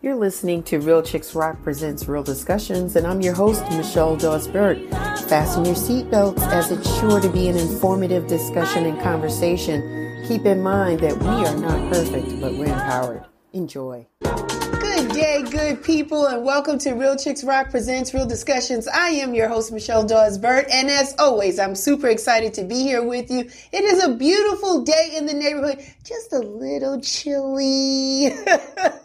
You're listening to Real Chicks Rock Presents Real Discussions, and I'm your host, Michelle Burt. Fasten your seatbelts as it's sure to be an informative discussion and conversation. Keep in mind that we are not perfect, but we're empowered. Enjoy. Good day, good people, and welcome to Real Chicks Rock Presents Real Discussions. I am your host, Michelle Dawes Burt, and as always, I'm super excited to be here with you. It is a beautiful day in the neighborhood, just a little chilly.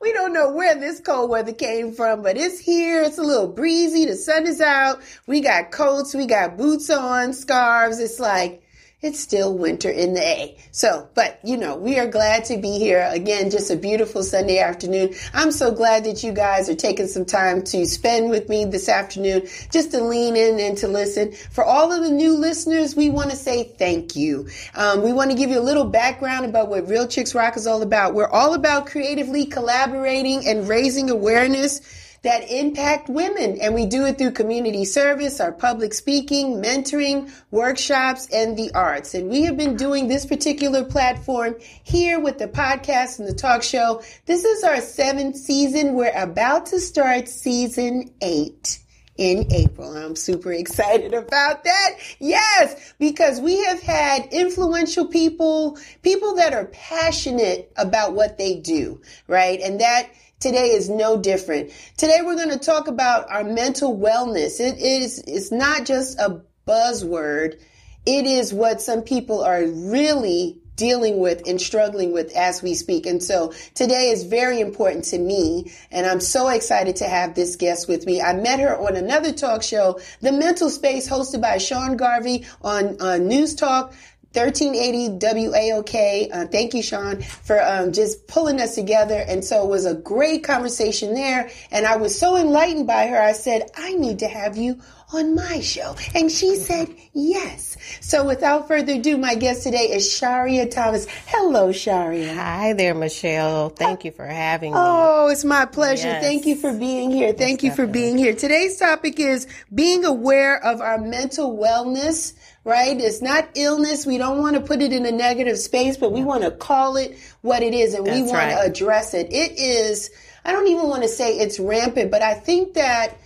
we don't know where this cold weather came from, but it's here. It's a little breezy. The sun is out. We got coats, we got boots on, scarves. It's like, it's still winter in the A. So, but you know, we are glad to be here again. Just a beautiful Sunday afternoon. I'm so glad that you guys are taking some time to spend with me this afternoon, just to lean in and to listen. For all of the new listeners, we want to say thank you. Um, we want to give you a little background about what Real Chicks Rock is all about. We're all about creatively collaborating and raising awareness that impact women. And we do it through community service, our public speaking, mentoring, workshops, and the arts. And we have been doing this particular platform here with the podcast and the talk show. This is our seventh season. We're about to start season eight in April. I'm super excited about that. Yes, because we have had influential people, people that are passionate about what they do, right? And that Today is no different. Today we're going to talk about our mental wellness. It is, it's not just a buzzword. It is what some people are really dealing with and struggling with as we speak. And so today is very important to me. And I'm so excited to have this guest with me. I met her on another talk show, The Mental Space, hosted by Sean Garvey on, on News Talk. 1380 WAOK. Uh, thank you, Sean, for um, just pulling us together. And so it was a great conversation there. And I was so enlightened by her. I said, I need to have you on my show. And she said, yes. So without further ado, my guest today is Sharia Thomas. Hello, Sharia. Hi there, Michelle. Thank you for having me. Oh, it's my pleasure. Yes. Thank you for being here. Thank you for being here. Today's topic is being aware of our mental wellness right? It's not illness. We don't want to put it in a negative space, but we want to call it what it is and That's we want right. to address it. It is, I don't even want to say it's rampant, but I think that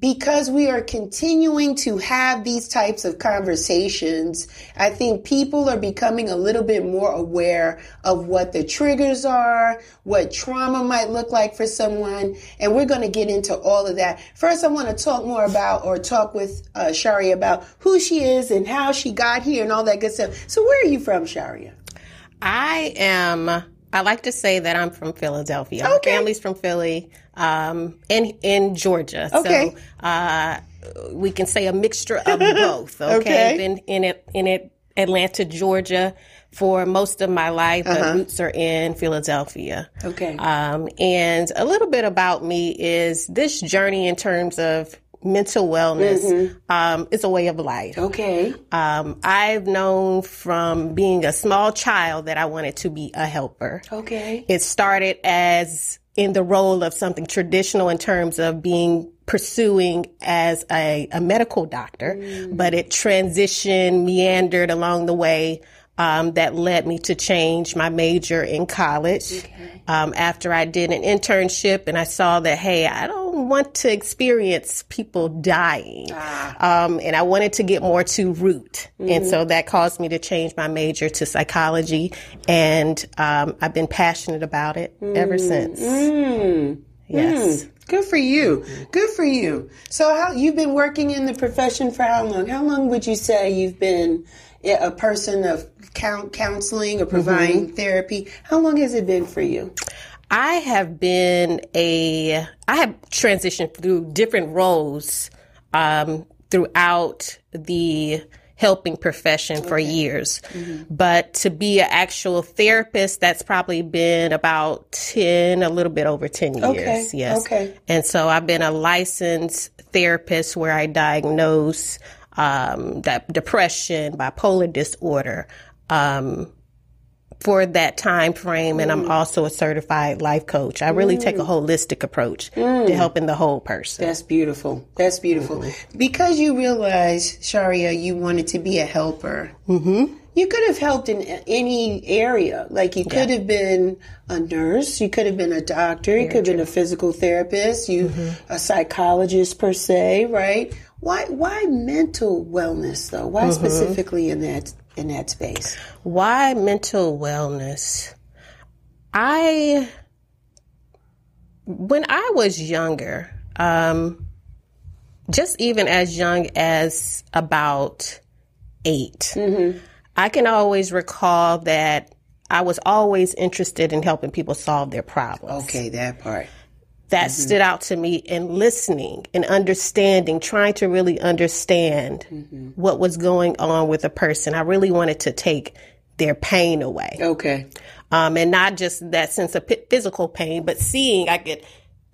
because we are continuing to have these types of conversations, I think people are becoming a little bit more aware of what the triggers are, what trauma might look like for someone, and we're going to get into all of that. First, I want to talk more about or talk with uh, Sharia about who she is and how she got here and all that good stuff. So, where are you from, Sharia? I am I like to say that I'm from Philadelphia. Okay. My family's from Philly, um, in in Georgia. Okay. So uh, we can say a mixture of both. Okay. okay. Been in it in it Atlanta, Georgia for most of my life. Uh-huh. But roots are in Philadelphia. Okay. Um, and a little bit about me is this journey in terms of mental wellness mm-hmm. um, is a way of life. Okay. Um, I've known from being a small child that I wanted to be a helper. Okay. It started as in the role of something traditional in terms of being pursuing as a, a medical doctor, mm. but it transitioned, meandered along the way. Um, that led me to change my major in college. Okay. Um, after I did an internship and I saw that, hey, I don't want to experience people dying. Ah. Um, and I wanted to get more to root. Mm-hmm. And so that caused me to change my major to psychology. And um, I've been passionate about it mm. ever since. Mm. Yes. Mm. Good for you. Good for you. So how you've been working in the profession for how long? How long would you say you've been a person of counseling or providing mm-hmm. therapy? How long has it been for you? I have been a, I have transitioned through different roles um, throughout the helping profession okay. for years. Mm-hmm. But to be an actual therapist, that's probably been about 10, a little bit over 10 years. Okay. Yes. Okay. And so I've been a licensed therapist where I diagnose um, that depression, bipolar disorder, um, for that time frame and mm. I'm also a certified life coach. I really mm. take a mm. holistic approach mm. to helping the whole person. That's beautiful. That's beautiful. Mm-hmm. Because you realized, Sharia, you wanted to be a helper. Mm-hmm. you could have helped in any area. Like you could have been a nurse, you could have been a doctor, you could have been a physical therapist, you Mm-hmm. a psychologist per se, right? Why why mental wellness though? Why Mm-hmm. specifically in that in that space? Why mental wellness? I, when I was younger, um, just even as young as about 8 I can always recall that I was always interested in helping people solve their problems. Okay, that part. That mm-hmm. stood out to me in listening and understanding, trying to really understand mm-hmm. what was going on with a person. I really wanted to take their pain away Okay. um, and not just that sense of p- physical pain, but seeing I could.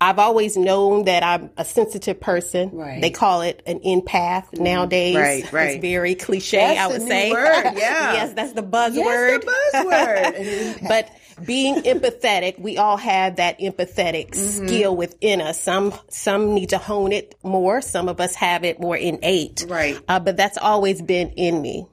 I've always known that I'm a sensitive person. Right. They call it an empath mm-hmm. nowadays. Right, right. It's very cliche. That's I would say. word, yeah. yes, that's the buzzword. Yes, the buzzword. But being empathetic, we all have that empathetic Mm-hmm. skill within us. Some some need to hone it more. Some of us have it more innate. Right. Uh, but that's always been in me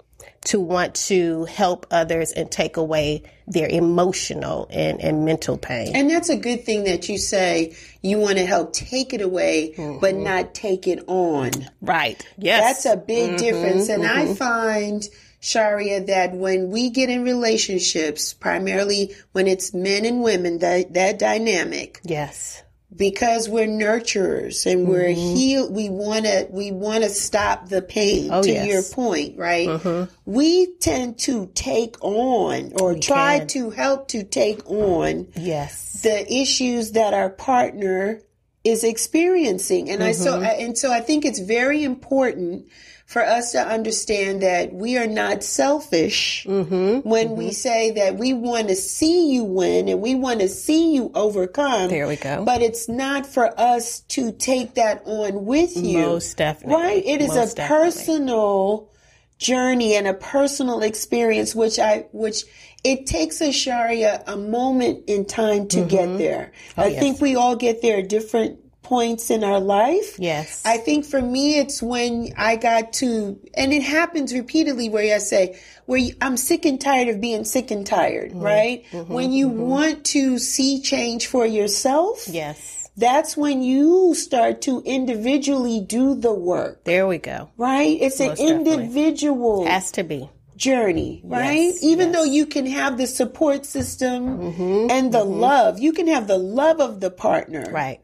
to want to help others and take away their emotional and, and mental pain. And that's a good thing that you say you want to help take it away, but Mm-hmm. not take it on. right. Yes. That's a big difference. And I find, Sharia, that when we get in relationships, primarily when it's men and women, that, that dynamic, yes. because we're nurturers and we're mm-hmm. heal we want to we want to stop the pain Oh, to yes. your point right mm-hmm. we tend to take on or try can. to help to take on Yes. the issues that our partner is experiencing and i so mm-hmm. and so i think it's very important for us to understand that we are not selfish when we say that we want to see you win and we want to see you overcome There we go. but it's not for us to take that on with you Most definitely. right it is Most a definitely. personal journey and a personal experience which i which it takes a sharia a moment in time to Mm-hmm. get there Oh, i think we all get there at different points in our life Yes. I think for me, it's when I got to, and it happens repeatedly where I say, where you, I'm sick and tired of being sick and tired, Mm-hmm. right? when you want to see change for yourself, yes. that's when you start to individually do the work, There we go. right? It's an Most definitely. individual Has to be. journey, right? Yes, Even yes. though you can have the support system Mm-hmm, and the love, you can have the love of the partner, Right.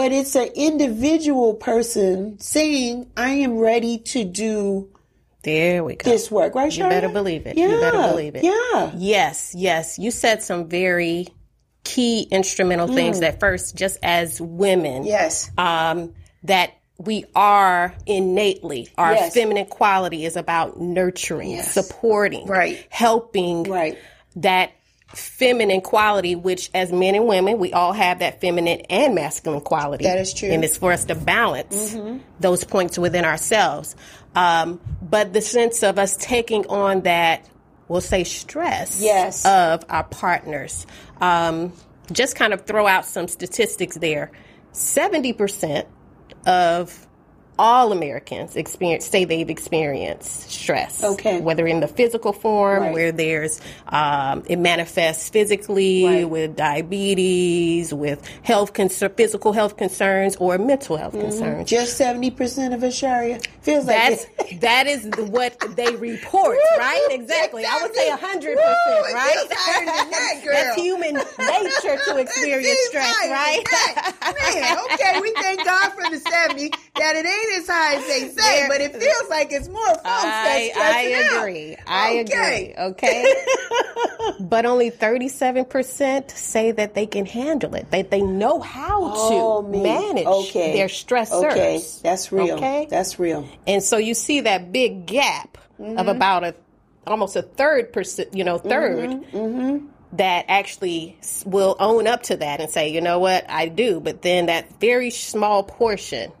But it's an individual person saying, I am ready to do There we go. this work, right, You better believe it. Yeah. You better believe it. Yeah. Yes, yes. You said some very key instrumental things that first, just as women, Mm. Yes. um, that we are innately, our Yes. feminine quality is about nurturing, supporting, Right. helping Right. that feminine quality, which as men and women, we all have that feminine and masculine quality. That is true. Mm-hmm. And it's for us to balance those points within ourselves. Um, but the sense of us taking on that, we'll say stress Yes. of our partners. Um, just kind of throw out some statistics there. 70% of all Americans experience say they've experienced stress. Okay. Whether in the physical form, Right. where there's um, it manifests physically Right. with diabetes, with health concern, physical health concerns, or mental health Mm-hmm. concerns. Just 70% of a Sharia. Feels like That's it. that is what they report, right? Exactly. I would say hundred percent, right? feels higher than that. That's human nature to experience stress, right? Man, okay, we thank God for the 70 that it ain't as high as they say, but it feels like it's more folks I, that's I stressing out. agree. I Okay. agree. Okay. but only 37% say that they can handle it. They, they know how to Oh, me. manage okay. their stressors. Okay, that's real. Okay. That's real. And so you see that big gap Mm-hmm. of about a almost a third percent, you know, 3rd Mm-hmm. that actually will own up to that and say, you know what, I do. But then that very small portion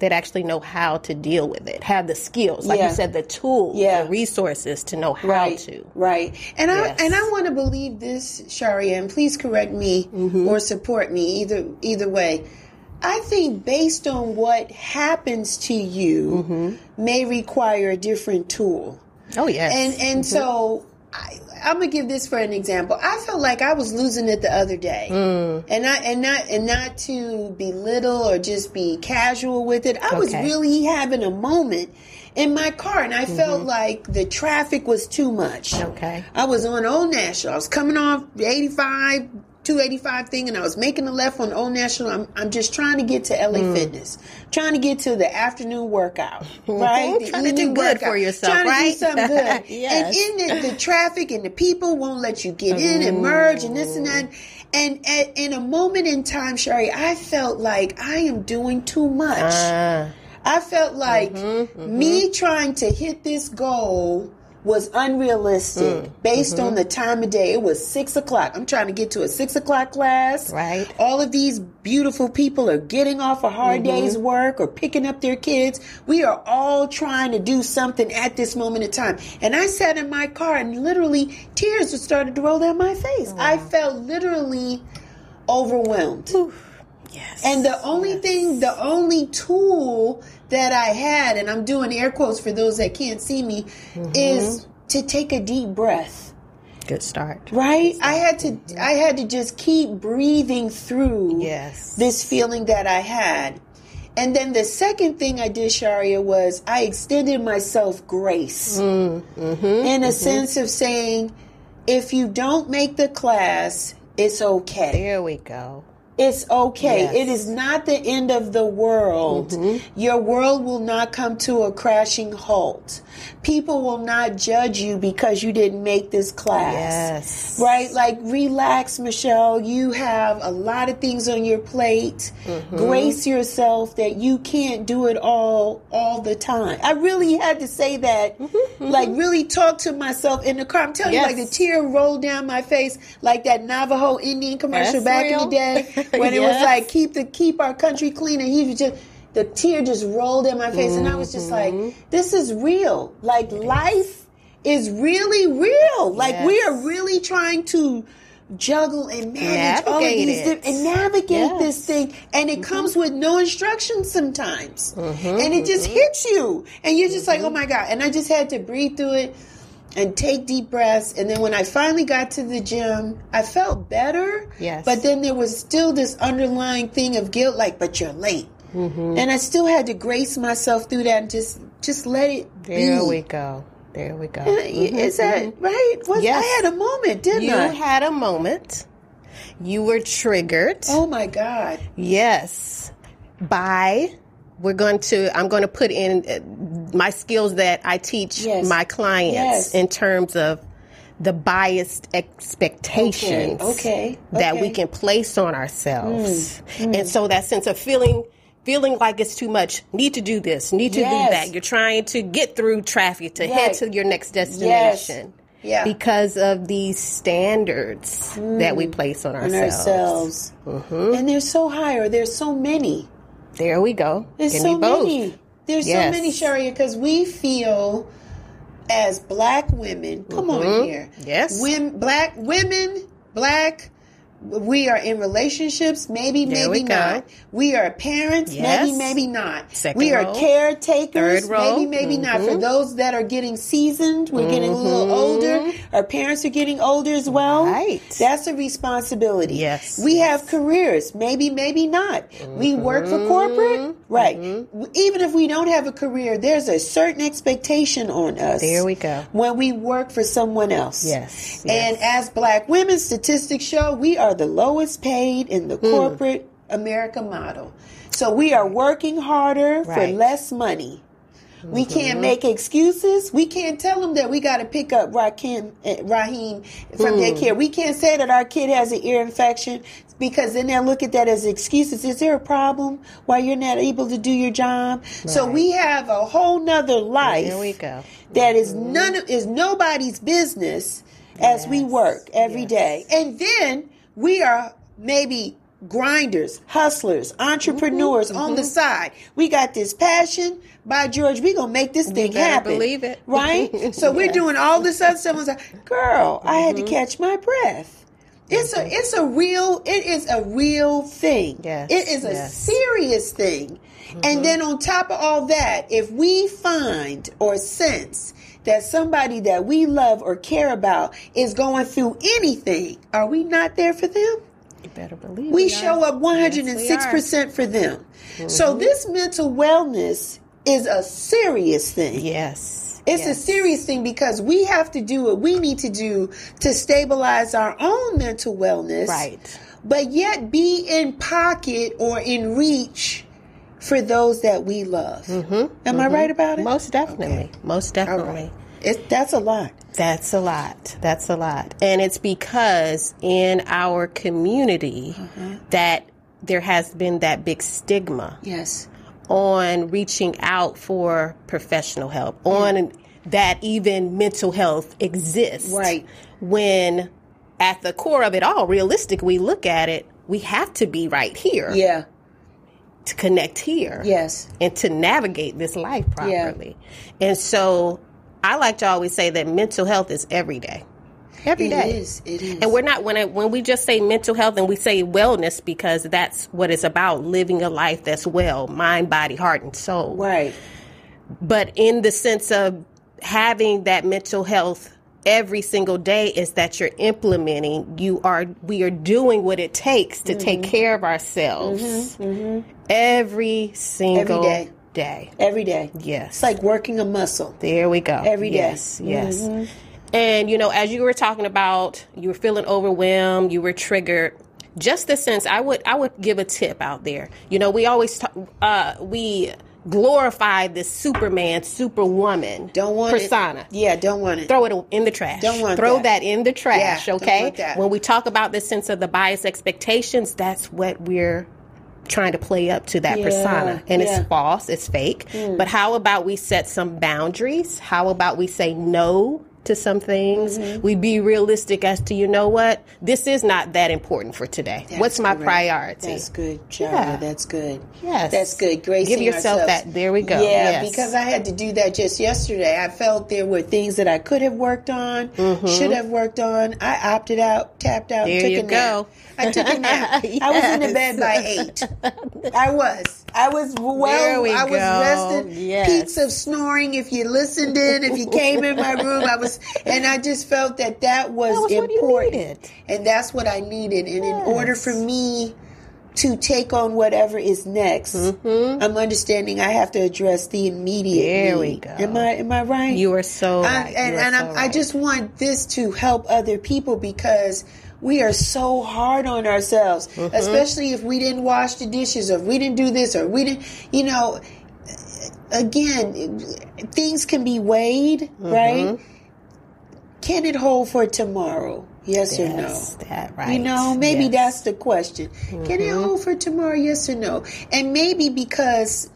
that actually know how to deal with it, have the skills, like Yeah. you said, the tools, Yeah. the resources to know how right, to. Right. And I and I want to believe this, Sharia, and please correct me Mm-hmm. or support me either either way. I think based on what happens to you Mm-hmm. may require a different tool. Oh, yes. And and so I, I'm gonna give this for an example. I felt like I was losing it the other day, Mm. and not and not and not to belittle or just be casual with it. I was really having a moment in my car, and I felt Mm-hmm. like the traffic was too much. Okay. I was on Old National. I was coming off 85, 285 thing, and I was making a left on Old National. I'm, I'm just trying to get to LA Mm. Fitness, trying to get to the afternoon workout, right? The Trying to do good for yourself, trying right? to do something good. Yes. And in the, the traffic and the people won't let you get in and merge and this and that. And at, in a moment in time, Sherry, I felt like I am doing too much. Ah, I felt like Mm-hmm, me trying to hit this goal was unrealistic Mm, based mm-hmm. on the time of day. It was six o'clock. I'm trying to get to a six o'clock class. Right. All of these beautiful people are getting off a hard Mm-hmm. day's work or picking up their kids. We are all trying to do something at this moment in time. And I sat in my car and literally tears just started to roll down my face. I felt literally overwhelmed. Yes. And the only thing, the only tool that I had, and I'm doing air quotes for those that can't see me, Mm-hmm. is to take a deep breath. good start. Right? I had to I had to just keep breathing through Yes. this feeling that I had. And then the second thing I did, Sharia, was I extended myself grace. Mm-hmm. in a sense of saying, if you don't make the class, it's okay. There we go. It's okay. Yes. It is not the end of the world. Mm-hmm. Your world will not come to a crashing halt. People will not judge you because you didn't make this class. Yes. Right? Like, relax, Michelle. You have a lot of things on your plate. Mm-hmm. Grace yourself that you can't do it all all the time. I really had to say that. Mm-hmm. Mm-hmm. Like, really talk to myself in the car. I'm telling Yes. you, like, the tear rolled down my face, like that Navajo Indian commercial That's back in the day when it was like keep the keep our country clean and he was just the tear just rolled in my face and I was just Mm-hmm. like this is real like life is really real like we are really trying to juggle and manage all of these and navigate Yes. Mm-hmm. this thing and it comes with no instructions sometimes and it just hits you and you're just Mm-hmm. like oh my god and I just had to breathe through it and take deep breaths. And then when I finally got to the gym, I felt better. Yes. But then there was still this underlying thing of guilt, like, but you're late. Mm-hmm. And I still had to grace myself through that and just just let it There be. we go. There we go. Is that right? Was, Yes. I had a moment, didn't You I? You had a moment. You were triggered. oh my God. Yes. By we're going to I'm going to put in uh, my skills that I teach Yes. my clients Yes. in terms of the biased expectations Okay, okay, that we can place on ourselves. Mm, And so that sense of feeling feeling like it's too much, need to do this, need to Yes. do that. You're trying to get through traffic to Right. head to your next destination. Yeah. Because of these standards that we place on On ourselves. ourselves. And they're so high, or there's so many. There we go. There's Give so many. There's so many, Sharia, because we feel as black women. Come on here. Mm-hmm. Yes. Wom- black women, black. We are in relationships, maybe, There maybe go. not. We are parents, Yes. maybe, maybe not. Second we are caretakers, maybe, maybe not. Mm-hmm. For those that are getting seasoned, we're getting a little older. Our parents are getting older as well. Right. That's a responsibility. Yes, We have careers, maybe, maybe not. We work for corporate, right? Even if we don't have a career, there's a certain expectation on us. There we go. When we work for someone else. Yes, And as black women, statistics show we are the lowest paid in the Hmm. corporate America model. So we are working harder for less money. We Mm-hmm. can't make excuses. We can't tell them that we got to pick up Rakim, eh, Raheem from Hmm. daycare. We can't say that our kid has an ear infection because then they'll look at that as excuses. Is there a problem why you're not able to do your job? So we have a whole nother life There we go. that is mm-hmm. none of is nobody's business as we work every Yes. day. And then we are maybe grinders, hustlers, entrepreneurs mm-hmm. on the mm-hmm. side. We got this passion. By George, we gonna make this thing happen. believe it. right? So we're doing all this other stuff. I was like, girl, I had to catch my breath. It's a it's a real it is a real thing. Yes, It is a yes. serious thing. And mm-hmm. then on top of all that, if we find or sense that somebody that we love or care about is going through anything, are we not there for them? You better believe We we show are. up 106% for them. So this mental wellness is a serious thing. Yes. It's a serious thing because we have to do what we need to do to stabilize our own mental wellness. Right. But yet be in pocket or in reach for those that we love. Mm-hmm. Am I right about it? Most definitely. Most definitely. right. It, that's a lot. That's a lot. That's a lot. And it's because in our community Mm-hmm. that there has been that big stigma Yes. On reaching out for professional help, on mm. that even mental health exists. Right. When at the core of it all, realistic, we look at it, we have to be right here Yeah. to connect here Yes. and to navigate this life properly. Yeah. And so I like to always say that mental health is every day. Every It day. is. It is. And we're not when it, when we just say mental health and we say wellness because that's what it's about living a life that's well, mind, body, heart and soul. right. But in the sense of having that mental health every single day is that you're implementing you are we are doing what it takes to take Mm-hmm. care of ourselves mm-hmm, mm-hmm. every single day. day. Every day. Yes. It's like working a muscle. There we go. Every day. Yes, yes. Mm-hmm. And you know, as you were talking about, you were feeling overwhelmed, you were triggered. Just the sense, I would, I would give a tip out there. You know, we always, ta- uh, we glorify this Superman, Superwoman, Don't want it. persona. Yeah, don't want it. Throw it in the trash. Don't want Throw that. that. in the trash. Yeah, okay. When we talk about this sense of the bias expectations, that's what we're trying to play up to that Yeah, persona, and yeah. It's false. It's fake. But how about we set some boundaries? How about we say no? To some things, Mm-hmm. we be realistic as to you know what this is not that important for today. What's my correct. priority? That's good, Shara. Yeah. That's good. Yes. That's good. Gracing Give yourself ourselves. that- there we go. Yeah, Yes. because I had to do that just yesterday. I felt there were things that I could have worked on, should have worked on. I opted out, tapped out, Mm-hmm. There took you a nap. go. I took a nap. I was in the bed by eight. I was. I was well. We I was go. rested. Yes. Peaks of snoring. If you listened in, if you came in my room, I was, and I just felt that that was, That was important, and that's what I needed. And in order for me to take on whatever is next, I'm understanding I have to address the immediate. Mm-hmm. There we go. Am I? Am I right? You are so I, right. and and so I'm, I just want this to help other people because we are so hard on ourselves, Mm-hmm. especially if we didn't wash the dishes or we didn't do this or we didn't, you know. Again, things can be weighed, Mm-hmm. right? Can it hold for tomorrow? Yes, or no? That right. You know, maybe Yes. that's the question. Can it hold for tomorrow? Yes or no? And maybe because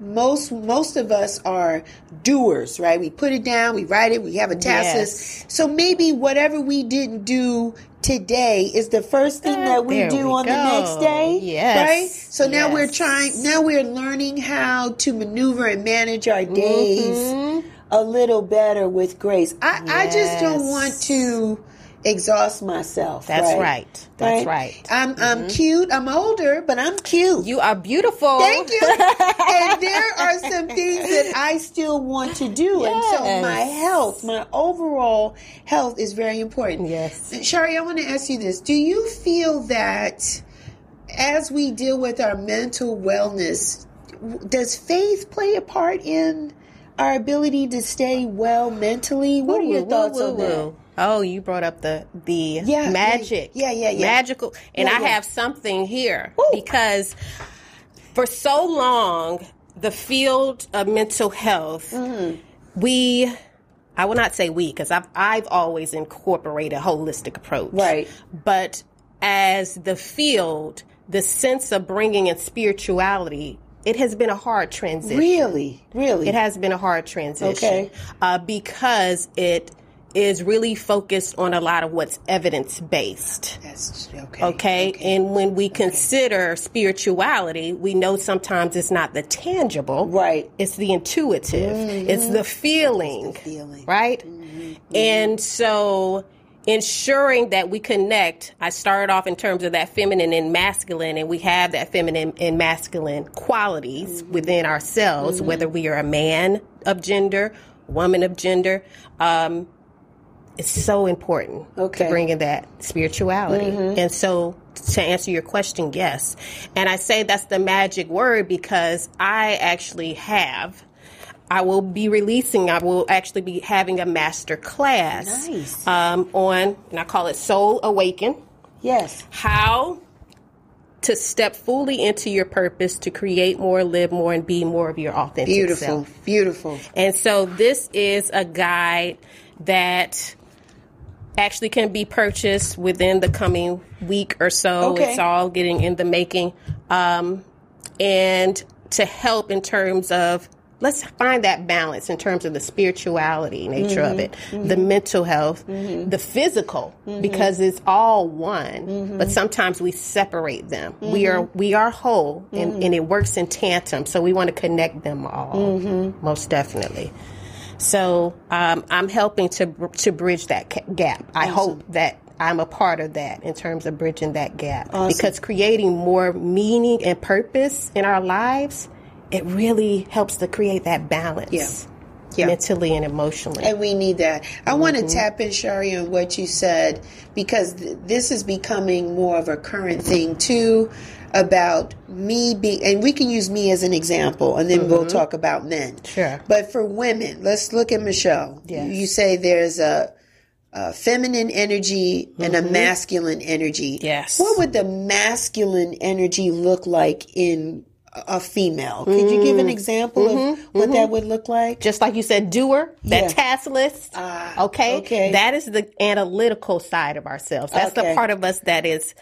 most most of us are doers, right? We put it down, we write it, we have a task Yes. list. So maybe whatever we didn't do today is the first thing that we There do we on the next day. Yes. Right? So now we're trying now we're learning how to maneuver and manage our days Mm-hmm. a little better with grace. I, I just don't want to exhaust myself. That's right. right. That's right. Mm-hmm. I'm I'm cute. I'm older, but I'm cute. You are beautiful. Thank you. and there are some things that I still want to do. And so my health, my overall health is very important. Yes. Shari, I want to ask you this. Do you feel that as we deal with our mental wellness, does faith play a part in our ability to stay well mentally? What are your Woo, thoughts woo, on woo, that? Oh, you brought up the the Yeah, magic. yeah, yeah, yeah. Magical. And Yeah, I yeah. have something here Woo. because for so long the field of mental health Mm-hmm. we I will not say we because I've I've always incorporated a holistic approach. Right. But as the field, the sense of bringing in spirituality, it has been a hard transition. Really? Really? It has been a hard transition Okay. uh, because it is really focused on a lot of what's evidence based. That's okay. Okay? And when we consider spirituality, we know sometimes it's not the tangible, Right. It's the intuitive, mm-hmm. it's the feeling, feeling. right? Mm-hmm. And so ensuring that we connect, I started off in terms of that feminine and masculine, and we have that feminine and masculine qualities mm-hmm. within ourselves, whether we are a man of gender woman of gender. Um, it's so important Okay. to bring in that spirituality. Mm-hmm. And so, to answer your question, yes. And I say that's the magic word because I actually have. I will be releasing. I will actually be having a master class Nice. um, on, and I call it Soul Awaken Yes. how to step fully into your purpose to create more, live more, and be more of your authentic Beautiful. self. Beautiful. And so this is a guide that actually can be purchased within the coming week or so. Okay. It's all getting in the making. Um, and to help in terms of let's find that balance in terms of the spirituality nature of mm-hmm. it, mm-hmm. the mental health, mm-hmm. the physical, because it's all one. But sometimes we separate them. We are we are whole, and, and it works in tandem. So we want to connect them all, most definitely. So um, I'm helping to to bridge that ca- gap. I hope that I'm a part of that in terms of bridging that gap because creating more meaning and purpose in our lives, it really helps to create that balance. Yeah. Yeah. Mentally and emotionally. And we need that. I want to tap in, Shari, on what you said because th- this is becoming more of a current thing too. About me being, and we can use me as an example, and then we'll mm-hmm. talk about men. Sure. But for women, let's look at Michelle. Yes. You say there's a, a feminine energy and a mm-hmm. masculine energy. Yes. What would the masculine energy look like in a female? Could you give an mm. example of mm-hmm. what that would look like? just like you said, doer, that Yeah. task list. Ah, okay? okay. That is the analytical side of ourselves. That's Okay. the part of us that is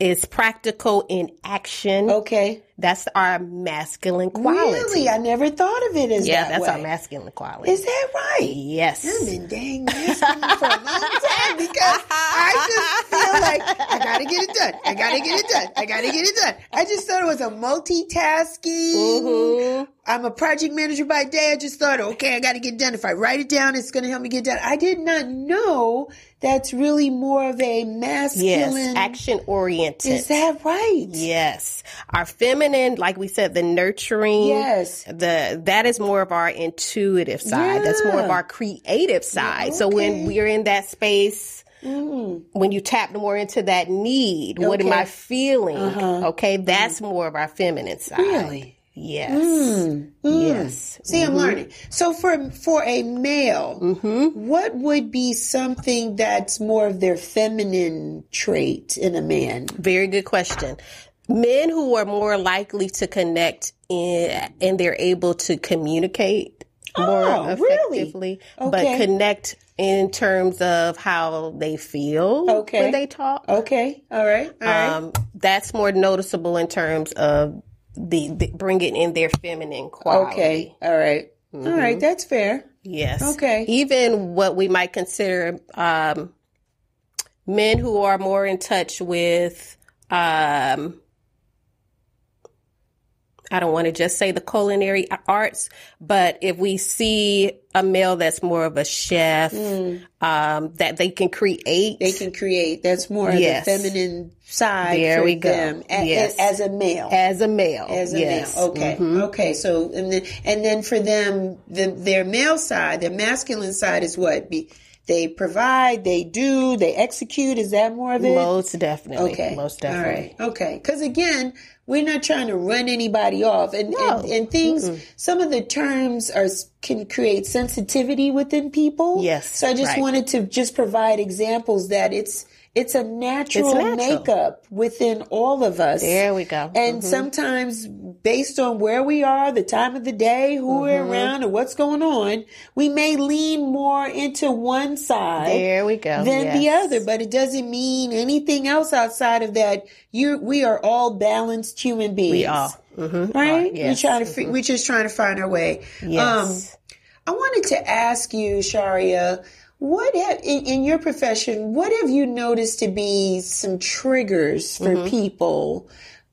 is practical in action. Okay. That's our masculine quality. Really? I never thought of it as Yeah, that that's way. our masculine quality. Is that right? yes. I've been dang masculine for a long time because I just feel like I gotta get it done. I gotta get it done. I gotta get it done. I just thought it was a multitasking. Mm-hmm. I'm a project manager by day. I just thought, okay, I gotta get done. If I write it down, it's gonna help me get done. I did not know that's really more of a masculine. Yes, action oriented. Is that right? Yes. Our feminine, like we said, the nurturing. Yes. The that is more of our intuitive side. That's more of our creative side. So when we're in that space, mm. when you tap more into that need, what am Okay. Uh-huh. I feeling? Okay, mm. that's more of our feminine side. Really? Yes. Mm. mm. Yes. See, I'm mm-hmm. learning. So for for a male, mm-hmm. what would be something that's more of their feminine trait in a man? Very good question. Men who are more likely to connect in, and they're able to communicate more Oh, really? effectively, Okay. but connect in terms of how they feel Okay. when they talk. Okay, all right, all right. Um, that's more noticeable in terms of the, the bringing in their feminine quality. okay, all right, all right. That's fair. Yes. Okay. Even what we might consider um, men who are more in touch with, um, I don't want to just say the culinary arts, but if we see a male that's more of a chef, um, that they can create. They can create. That's more Yes. of the feminine side There for we go. them Yes. as a male. as a male. as a yes. male. Okay. Okay. So and then and then for them, the, their male side, their masculine side is what be. They provide, they do, they execute. Is that more of it? Most definitely. Okay. Most definitely. right. Okay. Because again, we're not trying to run anybody off, and No. and, and things. Some of the terms are can create sensitivity within people. Yes, So I just right. wanted to just provide examples that it's it's a natural, natural. makeup within all of us. There we go. And sometimes, based on where we are, the time of the day, who we're Mm-hmm. around, and what's going on, we may lean more into one side There we go. than the other. But it doesn't mean anything else outside of that. You, we are all balanced human beings. We are. Mm-hmm. Right? yes. We're trying to. We're just trying to find our way. Yes. Um, I wanted to ask you, Sharia, what have in, in your profession, what have you noticed to be some triggers for Mm-hmm. people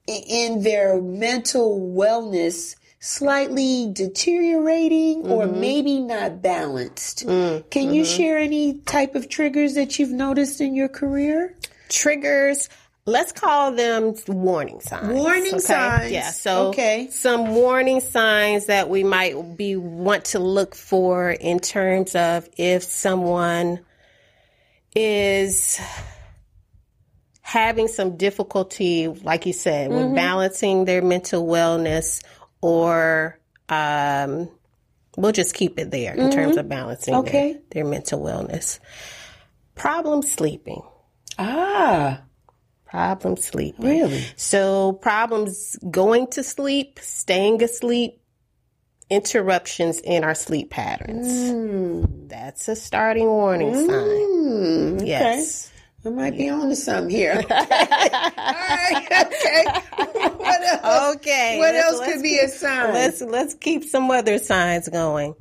in their mental wellness slightly deteriorating or Mm-hmm. maybe not balanced? Mm, Can you share any type of triggers that you've noticed in your career? triggers let's call them warning signs. Warning okay? signs. Yeah. So Okay. some warning signs that we might be want to look for in terms of if someone is having some difficulty, like you said, Mm-hmm. with balancing their mental wellness or um, we'll just keep it there in terms of balancing Mm-hmm. Okay. their, their mental wellness. Problem sleeping. Ah, Problem sleeping. really? So problems going to sleep, staying asleep, interruptions in our sleep patterns. That's a starting warning sign. Hmm, Yes. I might be on to something here. Okay. All right. Okay. What else? Okay. What let's- else let's could be a sign? Let's let's keep some other signs going.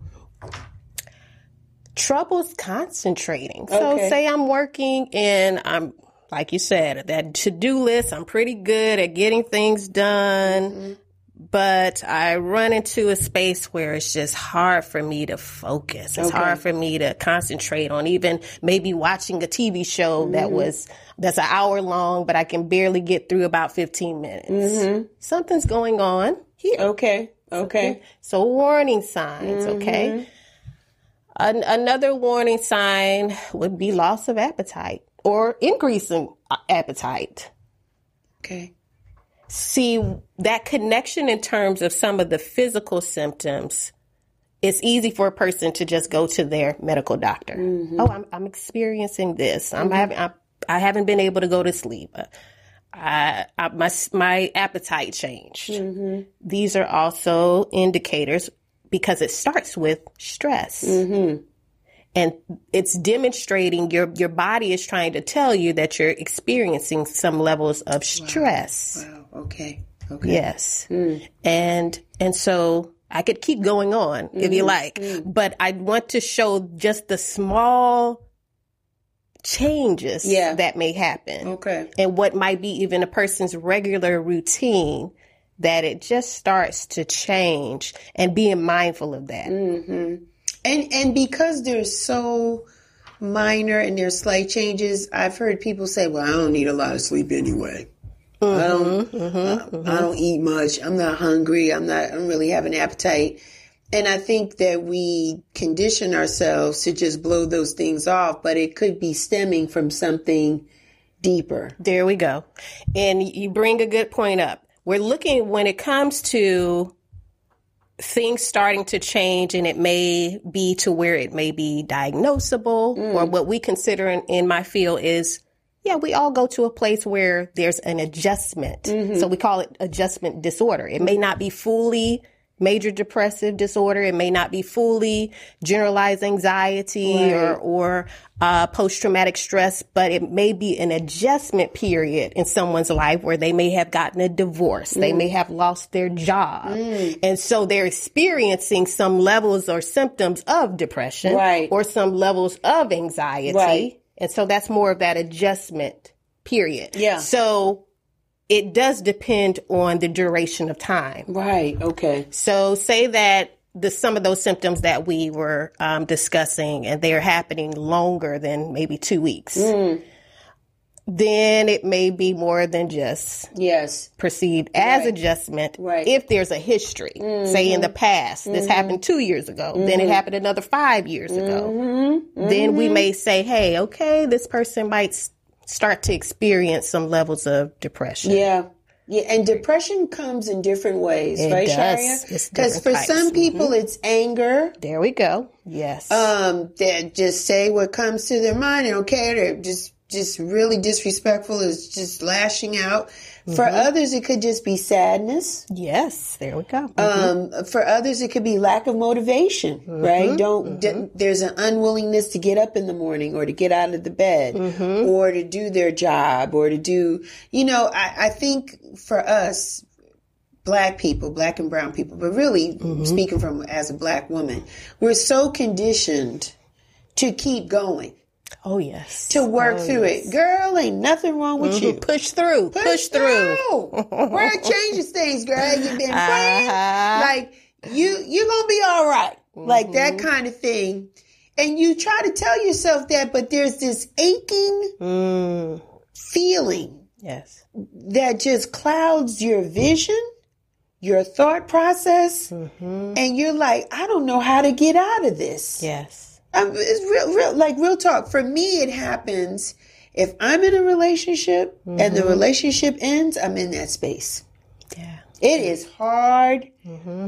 Troubles concentrating. So Okay. say I'm working and I'm like you said, that to-do list, I'm pretty good at getting things done. Mm-hmm. But I run into a space where it's just hard for me to focus. It's Okay. hard for me to concentrate on even maybe watching a TV show that Mm-hmm. was that's an hour long, but I can barely get through about 15 minutes. Mm-hmm. Something's going on here. Okay. Okay. So warning signs, okay? An- another warning sign would be loss of appetite or increasing uh, appetite. Okay. See that connection in terms of some of the physical symptoms. It's easy for a person to just go to their medical doctor. Mm-hmm. Oh, I'm, I'm experiencing this. I'm mm-hmm. having. I, I haven't been able to go to sleep. Uh, I, I, my my appetite changed. Mm-hmm. These are also indicators because it starts with stress. And it's demonstrating your your body is trying to tell you that you're experiencing some levels of stress. Wow. Okay. Okay. Yes. Hmm. And and so I could keep going on if you hmm. like, hmm. but I want to show just the small changes Yeah. that may happen Okay. and what might be even a person's regular routine that it just starts to change and being mindful of that. Mm-hmm. And and because they're so minor and they're slight changes, I've heard people say, "Well, I don't need a lot of sleep anyway. I mm-hmm, don't. Mm-hmm, I, mm-hmm. I don't eat much. I'm not hungry. I'm not. I don't really have an appetite." And I think that we condition ourselves to just blow those things off, but it could be stemming from something deeper. There we go. And you bring a good point up. We're looking when it comes to things starting to change and it may be to where it may be diagnosable or mm. what we consider in, in my field is yeah, we all go to a place where there's an adjustment. Mm-hmm. So we call it adjustment disorder. It may not be fully major depressive disorder. It may not be fully generalized anxiety or, or uh, post traumatic stress, but it may be an adjustment period in someone's life where they may have gotten a divorce. They may have lost their job. And so they're experiencing some levels or symptoms of depression Right. or some levels of anxiety. Right. And so that's more of that adjustment period. Yeah. So it does depend on the duration of time. Right. Okay. So say that the some of those symptoms that we were um, discussing and they're happening longer than maybe two weeks. Mm. Then it may be more than just Yes. perceived as adjustment. Right. If there's a history, say in the mm-hmm. past, this mm-hmm. happened two years ago, then it mm-hmm. happened another five years ago. Then we may say, hey, okay, this person might start to experience some levels of depression. Yeah. Yeah, and depression comes in different ways, right, does. Sharia? Because for types. Mm-hmm. some people, it's anger. There we go. Yes. Um, they just say what comes to their mind. They don't care. They're just just really disrespectful. It's just lashing out. For Mm-hmm. others, it could just be sadness. yes. There we go. Mm-hmm. Um, for others, it could be lack of motivation, mm-hmm. right? Don't, d- mm-hmm. there's an unwillingness to get up in the morning or to get out of the bed or to do their job or to do, you know, I, I think for us, black people, black and brown people, but really speaking from as a black woman, we're so conditioned to keep going, oh yes. to work through it. Girl, ain't nothing wrong with you. push through. Push, through. Where it changes things, girl. You've been. Uh-huh. Like you you're gonna be all right. Like that Mm-hmm. kind of thing. And you try to tell yourself that, but there's this aching Mm, feeling Yes. that just clouds your vision, your thought process, and you're like, I don't know how to get out of this. Yes. Um, it's real, real, like real talk. For me, it happens if I'm in a relationship and the relationship ends. I'm in that space. Yeah. It is hard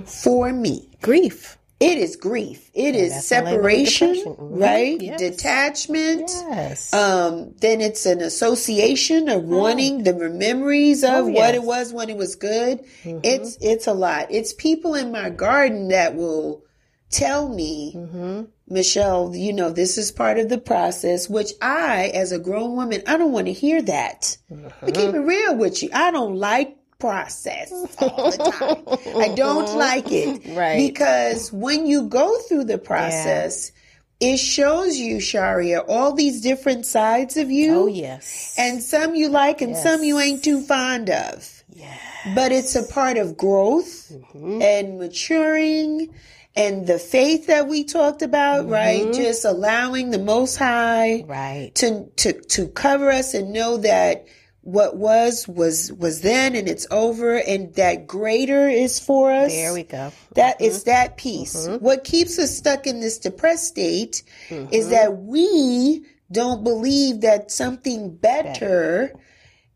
for me. Grief. It is grief. It is label of separation. Mhm. right? Yes. Detachment. Yes. Um, then it's an association of wanting the memories of Oh, what it was when it was good. It's it's a lot. It's people in my garden that will tell me, mm-hmm. Michelle, you know, this is part of the process, which I, as a grown woman, I don't want to hear that. I keep it uh-huh. real with you. I don't like process all the time. I don't like it. Right. Because when you go through the process, it shows you, Sharia, all these different sides of you. oh, yes. And some you like and some you ain't too fond of. yeah. But it's a part of growth mm-hmm. and maturing and the faith that we talked about, right? Mm-hmm. Just allowing the most high Right. to to to cover us and know that what was was was then and it's over and that greater is for us. There we go. That it's mm-hmm. that piece. Mm-hmm. What keeps us stuck in this depressed state is that we don't believe that something better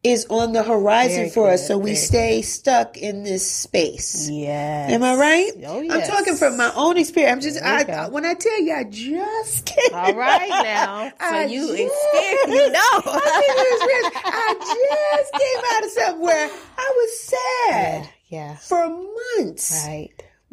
is on the horizon Very for us, so we very stay stuck in this space. Yes. Am I right? Oh, I'm talking from my own experience. I'm just, I, when I tell you, I just came. All right now. So I you just- experience, you know. I, I just came out of somewhere. I was sad yeah. for months. Right.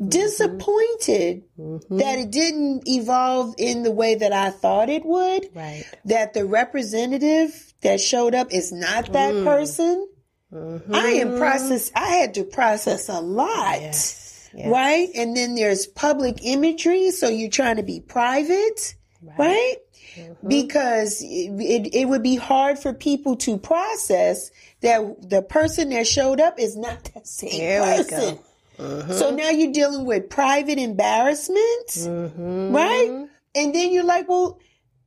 disappointed Mm-hmm. that it didn't evolve in the way that I thought it would. Right. That the representative that showed up is not that Mm. person. Mm-hmm. I am process. I had to process a lot, Yes. Yes. right? And then there's public imagery, so you're trying to be private, right? Mm-hmm. Because it, it, would be hard for people to process that the person that showed up is not that same There person. go. So now you're dealing with private embarrassment, Mm-hmm. right? And then you're like, well,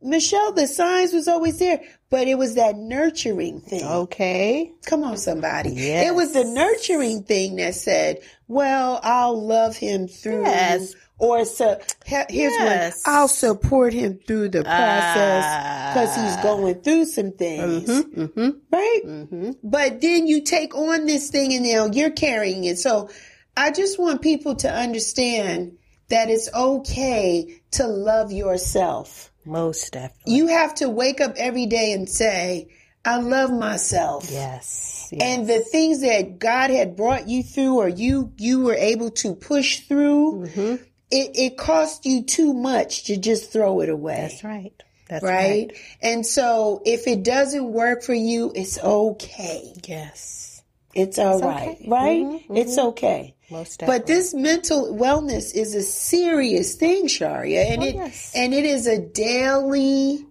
Michelle, the signs was always there, but it was that nurturing thing. Okay. Come on, somebody. Yes. It was the nurturing thing that said, well, I'll love him through. Yes. Or so here's Yes. one. I'll support him through the process Ah. because he's going through some things. Mm-hmm. Right? Mm-hmm. But then you take on this thing and now you're carrying it. So I just want people to understand that it's okay to love yourself. Most definitely. You have to wake up every day and say, I love myself. Yes. yes. And the things that God had brought you through or you you were able to push through, Mm-hmm. it, it cost you too much to just throw it away. That's right. That's right? And so if it doesn't work for you, it's okay. Yes. It's all It's right, okay. right? Mhm, It's okay. Most definitely. But this mental wellness is a serious thing, Sharia, and Oh, it yes. and it is a daily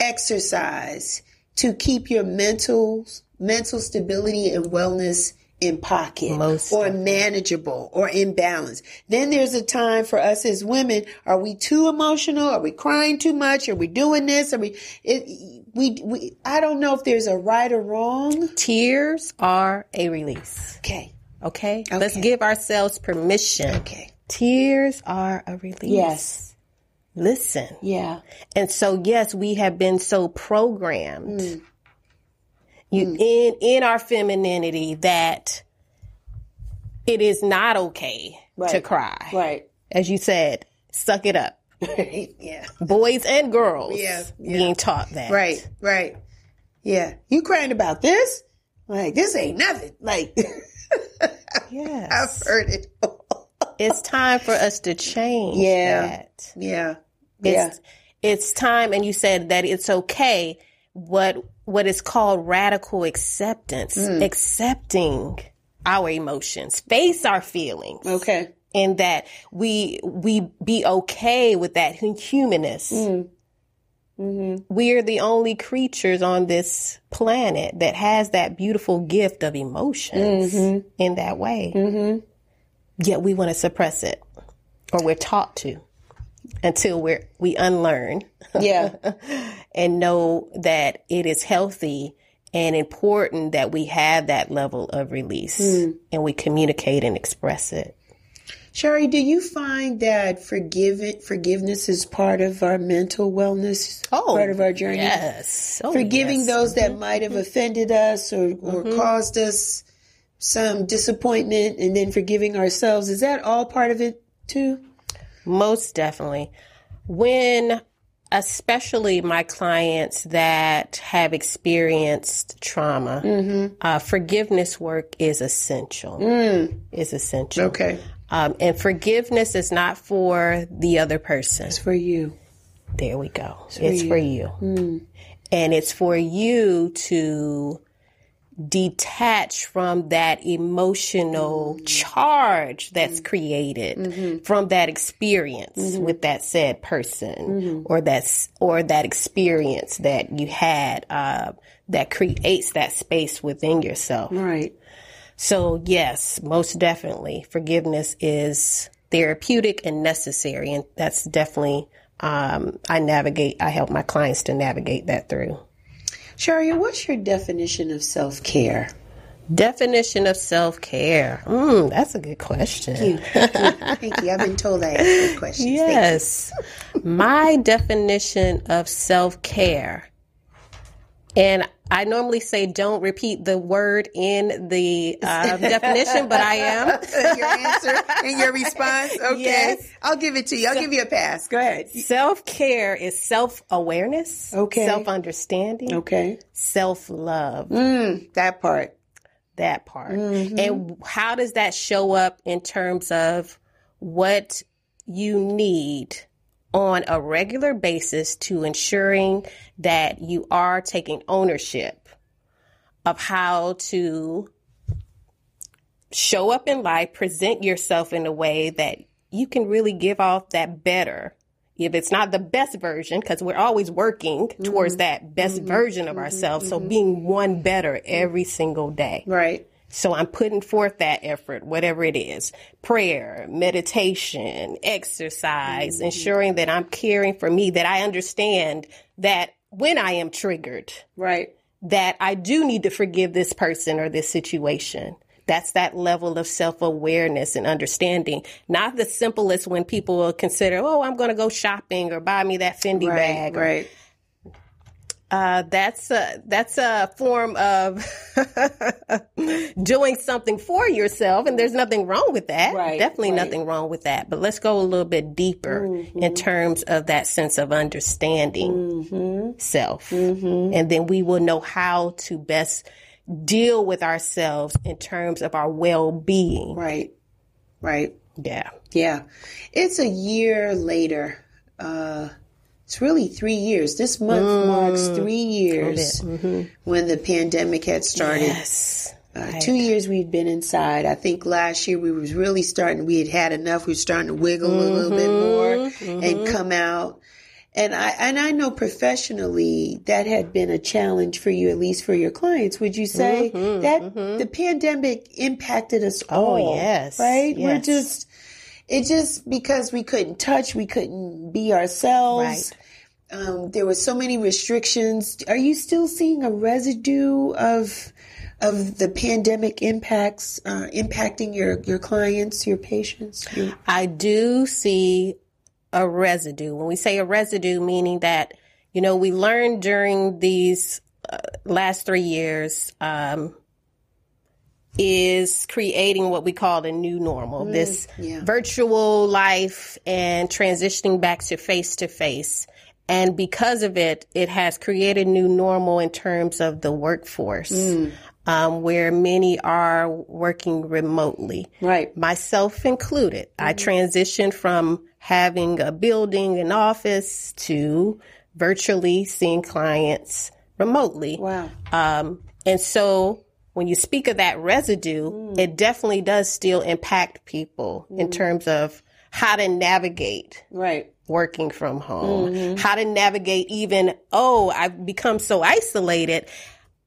exercise to keep your mental mental stability and wellness in pocket Most or manageable or in balance. Then there's a time for us as women. Are we too emotional? Are we crying too much? Are we doing this? Are we? It, we, we I don't know if there's a right or wrong. Tears are a release. Okay. Okay? Let's give ourselves permission. Okay. Tears are a release. Yes. Listen. Yeah. And so, yes, we have been so programmed Mm. you, in in our femininity that it is not okay to cry. Right. As you said, suck it up. yeah. Boys and girls Yeah, yeah. being taught that. Right, right. Yeah. You crying about this? Like, this ain't nothing. Like, Yes. I've heard it. it's time for us to change Yeah. that. yeah. Yeah. It's it's time and you said that it's okay what what is called radical acceptance. Mm. Accepting our emotions, face our feelings. Okay. And that we we be okay with that humanness. Mm. Mm-hmm. We are the only creatures on this planet that has that beautiful gift of emotions Mm-hmm. in that way. Yet we want to suppress it, or we're taught to, until we're we unlearn Yeah. and know that it is healthy and important that we have that level of release and we communicate and express it. Shari, do you find that forgive forgiveness is part of our mental wellness, oh, part of our journey? Yes. Oh, Forgiving yes. those that mm-hmm. might have offended us or, or mm-hmm. caused us some disappointment and then forgiving ourselves. Is that all part of it too? Most definitely. When, especially my clients that have experienced trauma, mm-hmm. uh, forgiveness work is essential. Mm. Is essential. Okay. Um, and forgiveness is not for the other person. It's for you. There we go. It's for you. Hmm. And it's for you to detach from that emotional hmm. charge that's hmm. created mm-hmm. from that experience mm-hmm. with that said person mm-hmm. or that's or that experience that you had uh, that creates that space within yourself. Right. So, yes, most definitely, forgiveness is therapeutic and necessary. And that's definitely, um, I navigate, I help my clients to navigate that through. Sharia, what's your definition of self care? Definition of self care. Mm, that's a good question. Thank you. I've been told I ask good questions. Yes. My definition of self care, and I normally say don't repeat the word in the uh, definition, but I am. your answer and your response. Okay. Yes. I'll give it to you. I'll give you a pass. Go ahead. Self care is self awareness, Okay. self understanding, Okay. self love. Mm, that part. That part. Mm-hmm. And how does that show up in terms of what you need on a regular basis to ensuring that you are taking ownership of how to show up in life, present yourself in a way that you can really give off that better. If it's not the best version, because we're always working towards mm-hmm. that best mm-hmm. version of mm-hmm. ourselves. So being one better every single day. Right. So I'm putting forth that effort, whatever it is prayer, meditation, exercise, mm-hmm. ensuring that I'm caring for me, that I understand that when I am triggered, Right. that I do need to forgive this person or this situation. That's that level of self awareness and understanding. Not the simplest when people will consider, oh, I'm going to go shopping or buy me that Fendi Right. bag. or- Right. Uh, that's a, that's a form of doing something for yourself, and there's nothing wrong with that. Right, Definitely right. nothing wrong with that. But let's go a little bit deeper in terms of that sense of understanding self, and then we will know how to best deal with ourselves in terms of our well-being. Right. Right. Yeah. Yeah. It's a year later. Uh, it's really three years. This month marks mm. three years mm-hmm. when the pandemic had started. Yes. Uh, Two years we'd been inside. I think last year we was really starting. We had had enough. We were starting to wiggle a little bit mm-hmm. more and mm-hmm. come out. And I and I know professionally that had been a challenge for you, at least for your clients. Would you say that the pandemic impacted us oh, all? yes, right. We're just it just because we couldn't touch, we couldn't be ourselves. Um, there were so many restrictions. Are you still seeing a residue of of the pandemic impacts uh, impacting your your clients, your patients? Your, I do see a residue. When we say a residue, meaning that, you know, we learned during these uh, last three years um, is creating what we call a new normal, this yeah. virtual life and transitioning back to face to face. And because of it, it has created new normal in terms of the workforce, um, where many are working remotely right. myself included. I transitioned from having a building, an office to virtually seeing clients remotely. Wow. Um, and so when you speak of that residue, mm. it definitely does still impact people in mm. terms of how to navigate Right. working from home, mm-hmm. how to navigate even, oh, I've become so isolated.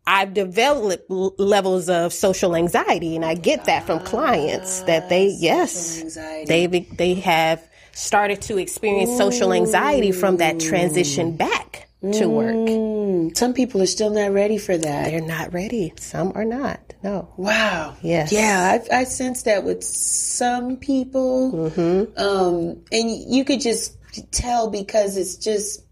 I've developed l- levels of social anxiety, and I get that from clients that they, ah, yes, they they have started to experience social anxiety from that transition mm. back to work. Mm, some people are still not ready for that. They're not ready. Some are not. No. Wow. Yes. Yeah, I, I sense that with some people. Mm-hmm. Um, and you could just tell because it's just,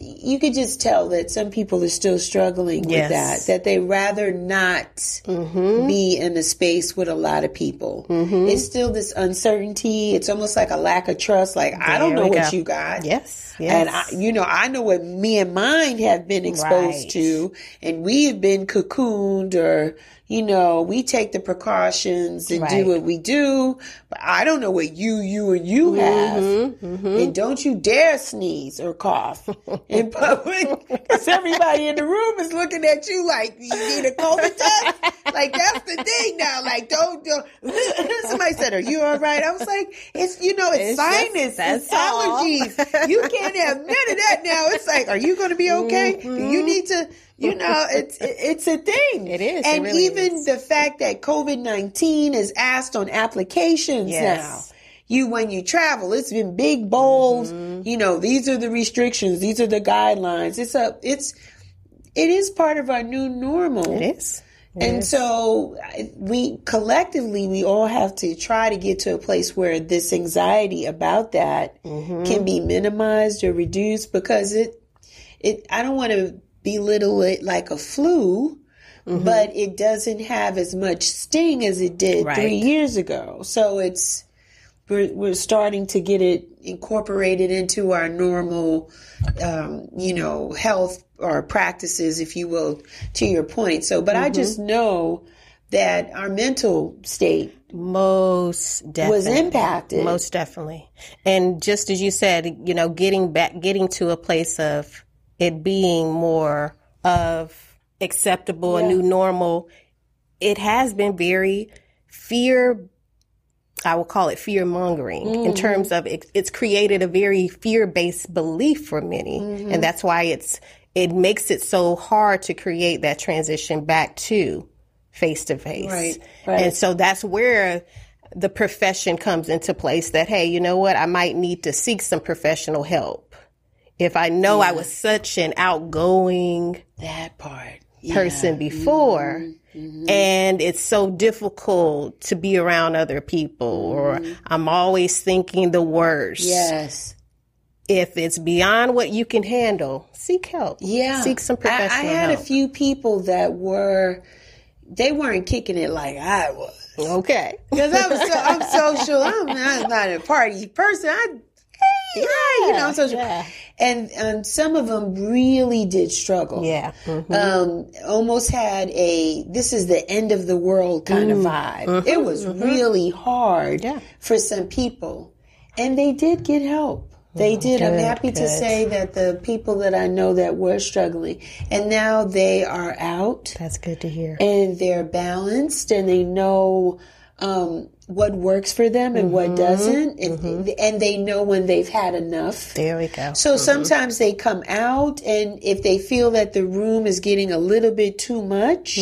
you could just tell that some people are still struggling with that, that they rather not Mm-hmm. be in a space with a lot of people. It's still this uncertainty. It's almost like a lack of trust. Like, I don't know what go. you got. Yes. Yes. And I, you know, I know what me and mine have been exposed Right. to, and we have been cocooned, or you know, we take the precautions and do what we do. But I don't know what you, you, and you have, Mm-hmm, and don't you dare sneeze or cough in public, because everybody in the room is looking at you like you need a COVID test. Like that's the thing now. Like don't, don't. Somebody said, "Are you all right?" I was like, "It's you know, it's, It's sinus, that's it's all. allergies. You can't have none of that now. It's like, are you going to be okay? Do you need to, you know, it's it's a thing. It is. It and really even is. the fact that COVID nineteen is asked on applications Yes. now. You when you travel, it's been big bold. Mm-hmm. You know, these are the restrictions. These are the guidelines. It's a it's it is part of our new normal. it is. It And is. so we collectively, we all have to try to get to a place where this anxiety about that Mm-hmm. can be minimized or reduced because it, it, I don't want to belittle it like a flu, Mm-hmm. but it doesn't have as much sting as it did Right. three years ago. So it's, we're, we're starting to get it incorporated into our normal, um, you know, health or practices, if you will, to your point. So, but I just know that our mental state Most definitely. was impacted. Most definitely. And just as you said, you know, getting back, getting to a place of it being more of acceptable, a new normal, it has been very fear. I will call it fear mongering in mm-hmm. terms of it, it's created a very fear based belief for many. Mm-hmm. And that's why it's, it makes it so hard to create that transition back to face to face. And so that's where the profession comes into place that, hey, you know what? I might need to seek some professional help. If I know I was such an outgoing that part. person before, Mm-hmm. and it's so difficult to be around other people, or I'm always thinking the worst. Yes. If it's beyond what you can handle, seek help. Yeah. Seek some I, professional I had help. a few people that were, they weren't kicking it like I was. okay. Because I'm so I'm social. I'm, I'm not a party person. I hey, hi, you know, I'm social. yeah. And and some of them really did struggle. Yeah. Mhm. Um, almost had a this is the end of the world kind of mm. vibe. Mm-hmm. It was mm-hmm. really hard Yeah. for some people, and they did get help. They mm, did. I'm good, happy to say that the people that I know that were struggling, and now they are out That's good to hear. and they're balanced and they know um, what works for them and what mm-hmm. doesn't and, mm-hmm. and they know when they've had enough. There we go. so mm-hmm. sometimes they come out and if they feel that the room is getting a little bit too much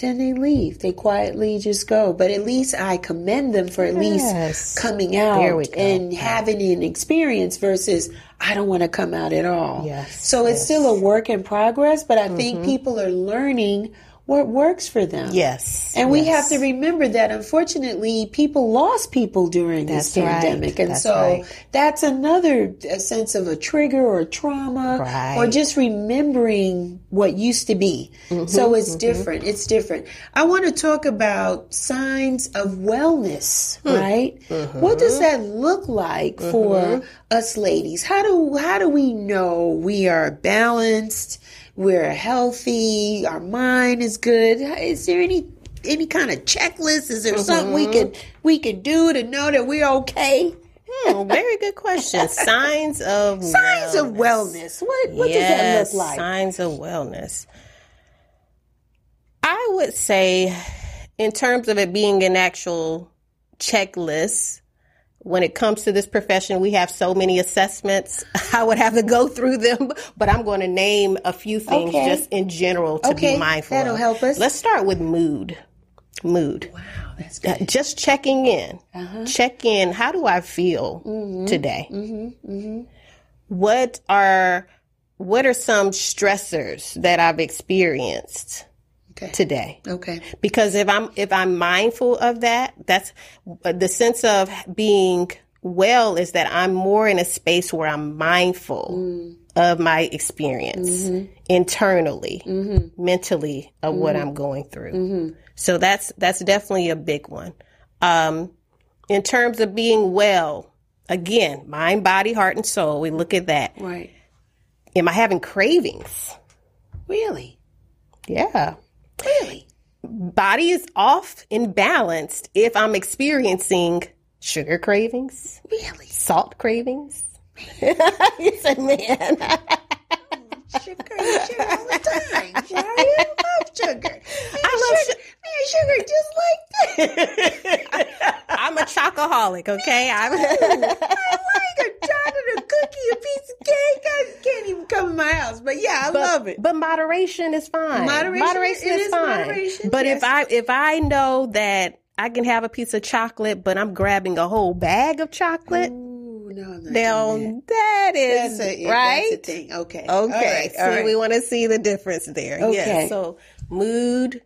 then they leave. They quietly just go. But at least i commend them for at Yes. least coming out There we go. and having an experience versus i don't want to come out at all. Yes, so it's still a work in progress but i think people are learning what works for them yes. and we yes. have to remember that unfortunately people lost people during this That's right. pandemic. And That's so right. that's another a sense of a trigger or a trauma Right. or just remembering what used to be. Mm-hmm, so it's different. It's different. I want to talk about signs of wellness, Hmm. right? Mm-hmm. What does that look like for us ladies? How do how do we know we are balanced? We're healthy. Our mind is good. Is there any any kind of checklist? Is there something we can we can do to know that we're okay? Hmm, very good question. Signs of Signs of wellness. wellness. What what yes, does that look like? Signs of wellness. I would say, in terms of it being an actual checklist, when it comes to this profession, we have so many assessments. I would have to go through them, but I'm going to name a few things Okay. just in general to Okay, be mindful that'll of. help us. Let's start with mood. Mood. Wow, that's Uh, good. just checking in. Uh-huh. Check in. How do I feel Mm-hmm. today? What are what are some stressors that I've experienced Okay. today? Okay. because if i'm if i'm mindful of that that's the sense of being well is that i'm more in a space where i'm mindful mm. of my experience mm-hmm. internally mm-hmm. mentally of what mm-hmm. i'm going through so that's that's definitely a big one um in terms of being well again mind body heart and soul we look at that Right. am i having cravings Really? yeah Really? body is off and balanced if I'm experiencing sugar cravings, Really? salt cravings. you said, man. Sugar, sugar all the time. Sorry, I love sugar. Man, I love sugar, man, sugar just like that. I'm a chocoholic, okay? I'm I like a chocolate, a cookie, a piece of cake. I can't even come in my house, but yeah, I love it. But moderation is fine. Moderation- it is, is fine. moderation, but yes. if I if I know that I can have a piece of chocolate, but I'm grabbing a whole bag of chocolate, Ooh, no, I'm not now that that. is That's a, right. That's a thing. Okay. Okay. All right. See, right. we want to see the difference there. Okay. Yes. So mood,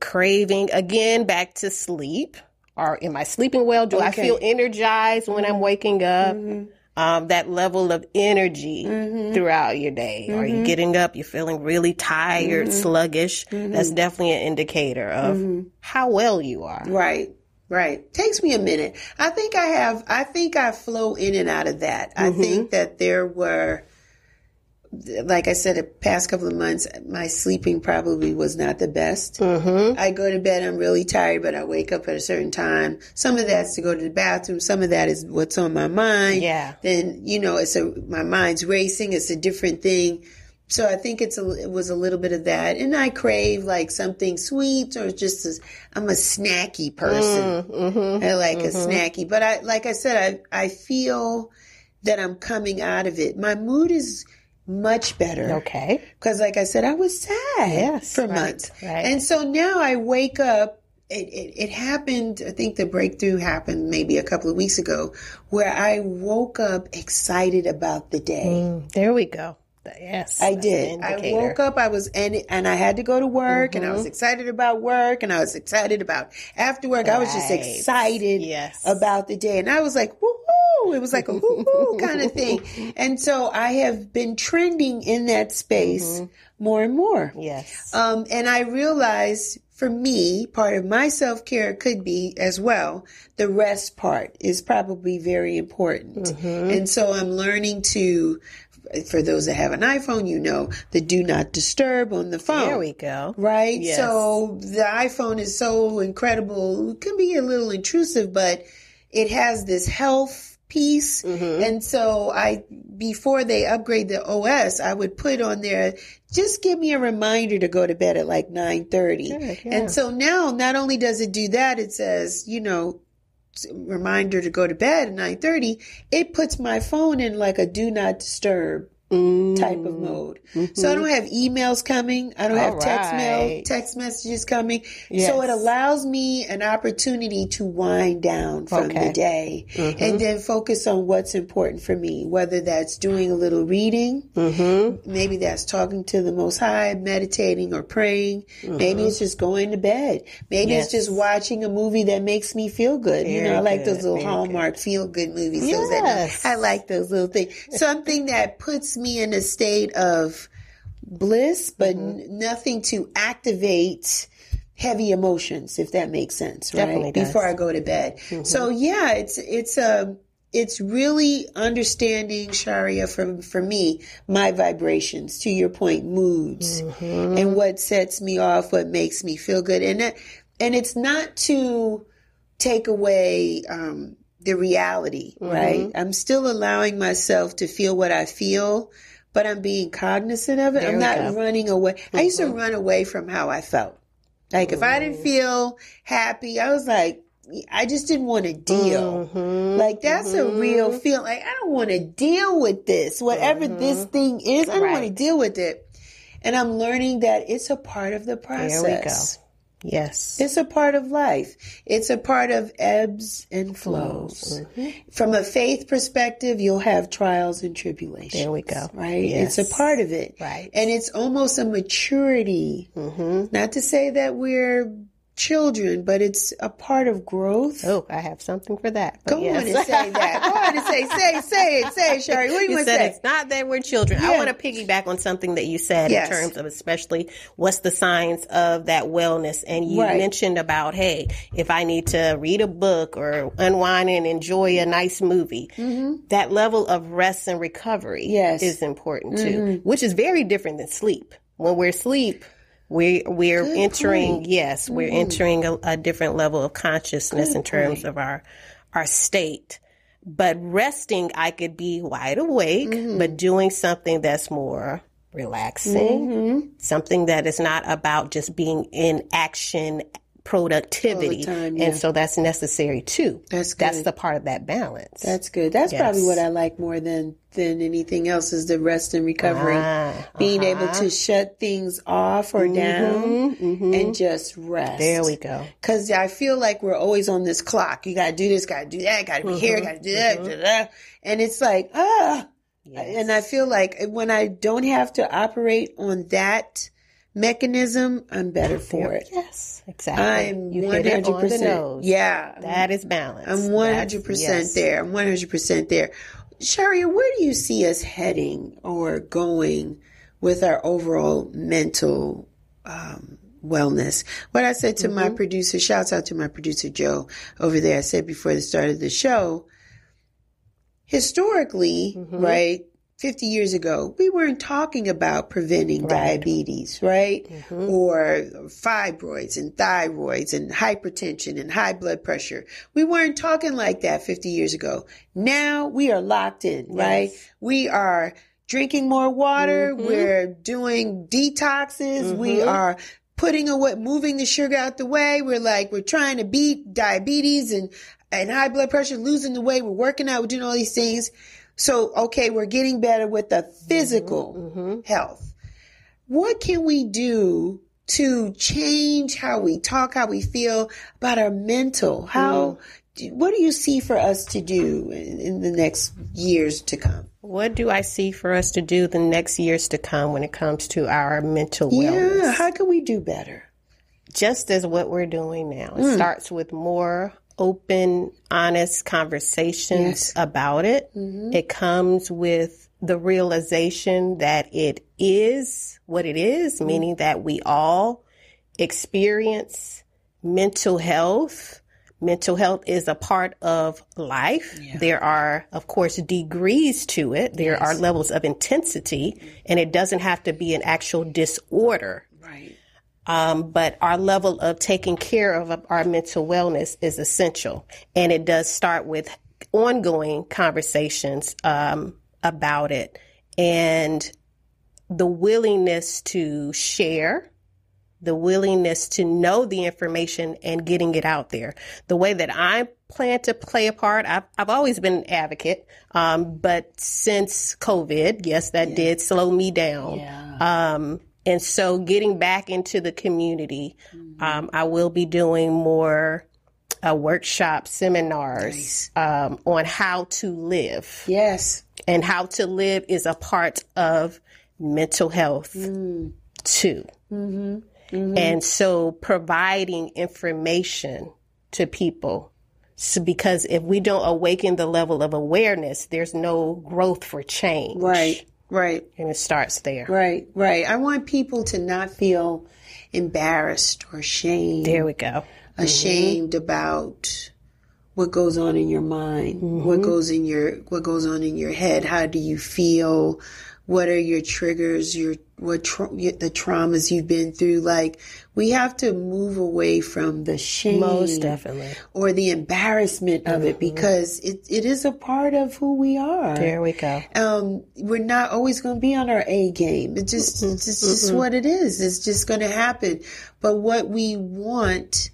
craving, again, back to sleep. Or am I sleeping well? Do I feel energized when I'm waking up? Mm-hmm. Um, that level of energy mm-hmm. throughout your day. Are you mm-hmm. getting up? You're feeling really tired, sluggish. That's definitely an indicator of how well you are. Right. Right. Takes me a minute. I think I have, I think I flow in and out of that. I think that there were, like I said, the past couple of months, my sleeping probably was not the best. Mm-hmm. I go to bed, I'm really tired, but I wake up at a certain time. Some of that's to go to the bathroom. Some of that is what's on my mind. Yeah. Then, you know, it's a, my mind's racing. It's a different thing. So I think it's a, it was a little bit of that, and I crave like something sweet or just a, I'm a snacky person. Mm, mm-hmm. I like a mm-hmm. snacky, but I like I said, I I feel that I'm coming out of it. My mood is much better Okay. because, like I said, I was sad Yes, for right, months, right. and so now I wake up. It, it, it happened. I think the breakthrough happened maybe a couple of weeks ago, where I woke up excited about the day. Mm, there we go. Yes. I did. I woke up. I was and and I had to go to work, and I Mm-hmm. was excited about work, and I was excited about after work. I was just excited Yes. about the day, and I was like, woohoo! It was like a woohoo kind of thing, and so I have been trending in that space more and more. Yes. Um, and I realized for me, part of my self care could be as well. The rest part is probably very important. Mm-hmm. And so I'm learning to, for those that have an iPhone, you know, the do not disturb on the phone. there we go. Right? Yes. So the iPhone is so incredible. It can be a little intrusive, but it has this health piece. Mm-hmm. And so I, before they upgrade the OS, I would put on there, just give me a reminder to go to bed at like 930. Good, yeah. And so now not only does it do that, it says, you know, reminder to go to bed at 9:30 it puts my phone in like a do not disturb type of mm-hmm. mode. So i mm-hmm. don't have emails coming. I don't have All text mail text messages coming. So it allows me an opportunity to wind down from Okay. the day and mm-hmm. then focus on what's important for me whether that's doing a little reading maybe that's talking to the most high meditating or praying. Maybe it's just going to bed. Maybe it's just watching a movie that makes me feel good. You know i like good, those little very hallmark feel good movies Yes. i like those little things. Something that puts me in a state of bliss but Mm-hmm. n- nothing to activate heavy emotions if that makes sense right Definitely does. Mm-hmm. before i go to bed so yeah it's it's a it's really understanding sharia for for me my vibrations to your point moods Mm-hmm. and what sets me off what makes me feel good and that, and it's not to take away um, the reality Mm-hmm. right i'm still allowing myself to feel what i feel but i'm being cognizant of it There i'm not go. Mm-hmm. running away i used to run away from how i felt like if I didn't feel happy, I was like, I just didn't want to deal. Mm-hmm. Like that's a real feel. Like I don't want to deal with this, whatever this thing is. I don't want to Mm-hmm. Deal with it. And I'm learning that it's a part of the process. There we go. Yes. It's a part of life. It's a part of ebbs and flows. Mm-hmm. From a faith perspective, you'll have trials and tribulations. There we go. Right? Yes. It's a part of it. Right. And it's almost a maturity. Mm-hmm. Not to say that we're children, but it's a part of growth. Oh, I have something for that. Go yes. on and say that. Go on and say, say, say it, say it, Sherry. What do you, You want to say? it's not that we're children. I want to piggyback on something that you said Yes. in terms of especially what's the signs of that wellness. And you Right. mentioned about, hey, if I need to read a book or unwind and enjoy a nice movie, that level of rest and recovery Mm-hmm. Yes. Mm-hmm. is important too, which is very different than sleep. When we're asleep, we we're entering yes, we're entering a, a different level of consciousness in terms of our our state. But resting, I could be wide awake, but doing something that's more relaxing, something that is not about just being in action productivity. time, yeah. And so that's necessary too. That's That's the part of that balance. That's good. That's Yes. probably what I like more than than anything else is the rest and recovery. Ah, Being able to shut things off or down and just rest. Mm-hmm, there we go. Cause I feel like we're always on this clock. You gotta do this, gotta do that, gotta be here, gotta do that, da, da, da. and it's like ah. And I feel like when I don't have to operate on that mechanism, I'm better for it. Yes, exactly. I'm you one hit it hundred on the percent. nose. Yeah, That is balance. I'm 100% yes. there. I'm one hundred percent there. Sherry, where do you see us heading or going with our overall mental um, wellness? What I said to Mm-hmm. my producer, shouts out to my producer Joe over there. I said before the start of the show, historically, Mm-hmm. right? 50 years ago, we weren't talking about preventing diabetes, right? Mm-hmm. Or fibroids and thyroids and hypertension and high blood pressure. We weren't talking like that 50 years ago. Now we are locked in, right? We are drinking more water. Mm-hmm. We're doing detoxes. We are putting away, moving the sugar out the way. We're like, we're trying to beat diabetes and, and high blood pressure, losing the weight. We're working out. We're doing all these things. So, okay, we're getting better with the physical mm-hmm, mm-hmm. health. What can we do to change how we talk, how we feel about our mental? How, mm-hmm. what do you see for us to do in, in the next years to come? What do I see for us to do the next years to come when it comes to our mental wellness? Yeah, how can we do better? Just as what we're doing now. Mm. It starts with more open, honest conversations Yes. Mm-hmm. about it. It comes with the realization that it is what it is, Mm. is, meaning that we all experience mental health. Mental health is a part of life. There are, of course, degrees to it. There are levels of intensity, and it doesn't have to be an actual disorder. Um, but our level of taking care of our mental wellness is essential. And it does start with ongoing conversations um, about it and the willingness to share, the willingness to know the information and getting it out there. The way that I plan to play a part, I've, I've always been an advocate, um, but since COVID, yes, that did slow me down. Um, and so getting back into the community, um, I will be doing more uh, workshops, seminars um, on how to live. Yes. And how to live is a part of mental health too. And so providing information to people. So because if we don't awaken the level of awareness, there's no growth for change. Right. Right. And it starts there. Right. Right. I want people to not feel embarrassed or shamed. There we go. Mm-hmm. ashamed about what goes on in your mind, what mm-hmm. goes in your what goes on in your head. How do you feel? What are your triggers? Your what tra- the traumas you've been through? Like we have to move away from the shame, Most definitely. or the embarrassment of it, mm-hmm. because it it is a part of who we are. There we go. Um, we're not always going to be on our A game. Mm-hmm. It's just, it's just, just what it is. It's just going to happen. But what we want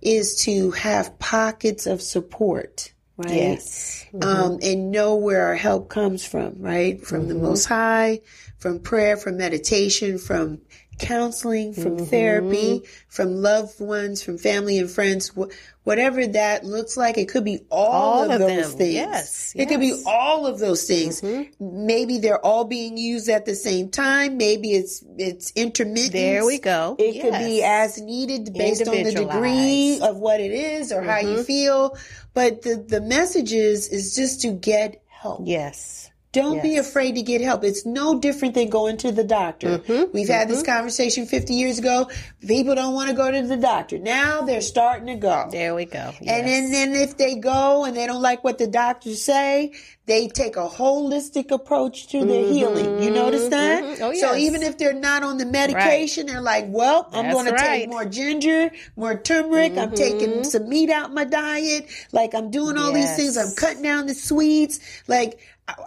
is to have pockets of support, right? Yes. Um, and know where our help comes from, right? From the Most High, from prayer, from meditation, from counseling, from Mm-hmm. therapy, from loved ones, from family and friends, wh- whatever that looks like. It could be all, All of, of those them. things. Yes, It could be. Mm-hmm. all of those things. Maybe they're all being used at the same time. Maybe it's it's intermittent. There we go. It could be as needed based on the degree of what it is or how Mm-hmm. you feel. But the the message is is just to get help. Yes. Don't be afraid to get help. It's no different than going to the doctor. Mm-hmm. We've had this conversation 50 years ago. People don't want to go to the doctor. Now they're starting to go. There we go. And then, then if they go and they don't like what the doctors say, they take a holistic approach to their healing. You notice that? mhm. Oh, So even if they're not on the medication, they're like, well, I'm going to take. Mm-hmm. more ginger, more turmeric. I'm taking some meat out my diet. Like I'm doing all these things. I'm cutting down the sweets. Like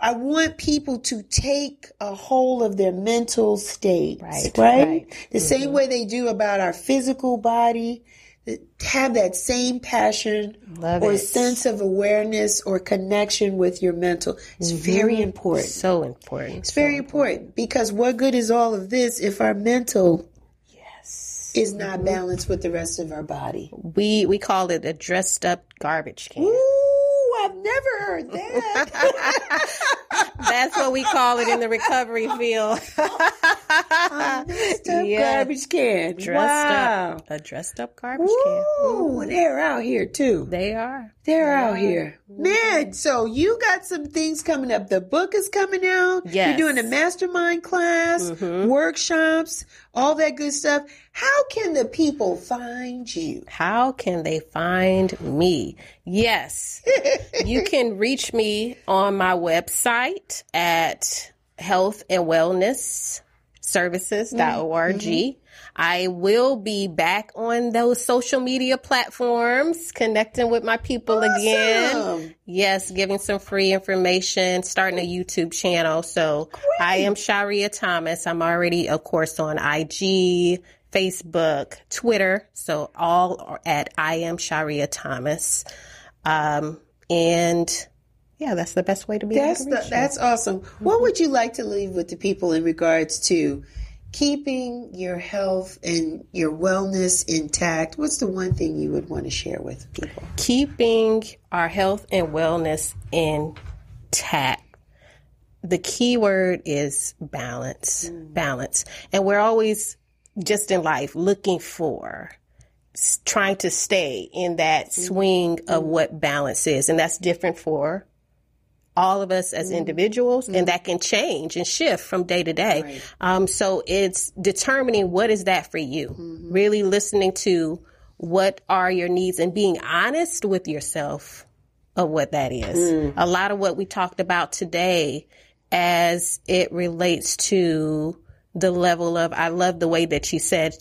I, want people to take a hold of their mental state. Right, Right. right. Mm-hmm. The same way they do about our physical body. Have that same passion Love or it. sense of awareness or connection with your mental. It's very important. so important. It's very important because what good is all of this if our mental Yes. is not balanced with the rest of our body? We we call it a dressed up garbage can. Ooh, I've never heard that. That's what we call it in the recovery field. Dressed up Yeah. garbage can. dressed wow. up. A dressed up garbage can. Ooh, they're out here too. They are. They're out here. Man, so you got some things coming up. The book is coming out. Yes. Mm-hmm. You're doing a mastermind class, workshops, all that good stuff. How can the people find you? How can they find me? Yes. you can reach me on my website at health and wellness services.org. I will be back on those social media platforms, connecting with my people again. Yes, giving some free information, starting a YouTube channel. So I am Sharia Thomas. I'm already, of course, on IG, Facebook, Twitter. So all are at I am Sharia Thomas. Um, and yeah, that's the best way to be. That's the, that's awesome. What would you like to leave with the people in regards to keeping your health and your wellness intact? What's the one thing you would want to share with people? keeping our health and wellness intact. The key word is balance, mm. balance. And we're always just in life looking for, trying to stay in that mm-hmm. swing of mm-hmm. what balance is. And that's different for all of us as mm-hmm. individuals and mm-hmm. that can change and shift from day to day. Um, so it's determining what is that for you, mm-hmm. really listening to what are your needs and being honest with yourself of what that is. Mm. A lot of what we talked about today as it relates to the level of, I love the way that you said,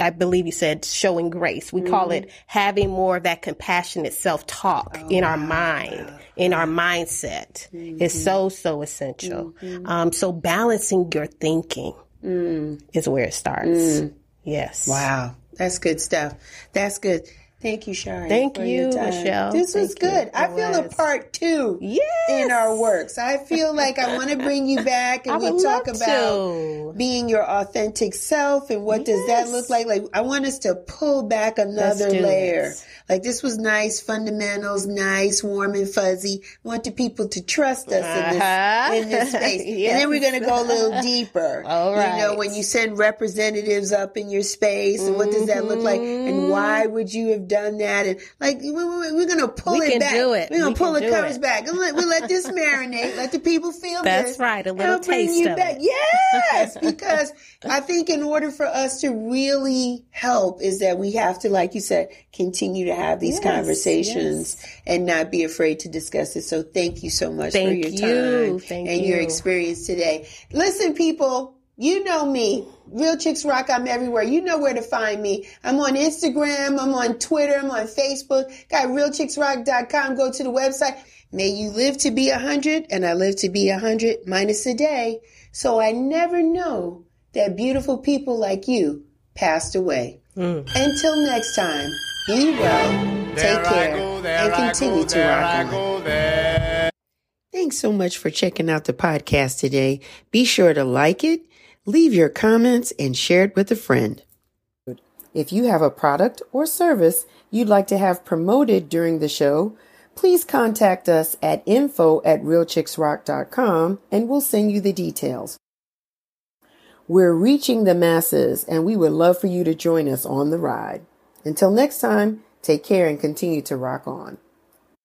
I believe you said showing grace. We call mm-hmm. it having more of that compassionate self talk oh, in our mind, in our mindset is mm-hmm. so, so essential. Mm-hmm. Um, so balancing your thinking mm. is where it starts. Mm. Yes. Wow, that's good stuff. That's good. Thank you, Shari. Thank for you, your time. Michelle. This was Thank you. good. I It feel a part two Yes. in our works. I feel like I want to bring you back and I we talk about to. being your authentic self and what does that look like? Like I want us to pull back another layer. it. Like this was nice, fundamentals, nice, warm and fuzzy. I want the people to trust us Uh-huh. in this in this space. And then we're gonna go a little deeper. All You know, when you send representatives up in your space and what does that look like Mm-hmm. and why would you have done that? And like we- we- we're gonna pull We it can back. do it. We're gonna We pull the covers it. back. And let, we'll let this marinate. Let the people feel That's this. That's right, a little taste you of back. it. Yes, because I think in order for us to really help is that we have to, like you said, continue to have these Yes, conversations and not be afraid to discuss it. So thank you so much for your you. time Thank and your experience today. Listen, people. You know me. Real Chicks Rock, I'm everywhere. You know where to find me. I'm on Instagram, I'm on Twitter, I'm on Facebook. Got realchicksrock.com. Go to the website. May you live to be a hundred, and I live to be a hundred minus a day. So I never know that beautiful people like you passed away. Mm. Until next time, be well, take care, and continue to rock on. Thanks so much for checking out the podcast today. Be sure to like it, Leave your comments and share it with a friend. If you have a product or service you'd like to have promoted during the show, please contact us at info at realchicksrock.com and we'll send you the details. We're reaching the masses and we would love for you to join us on the ride. Until next time, take care and continue to rock on.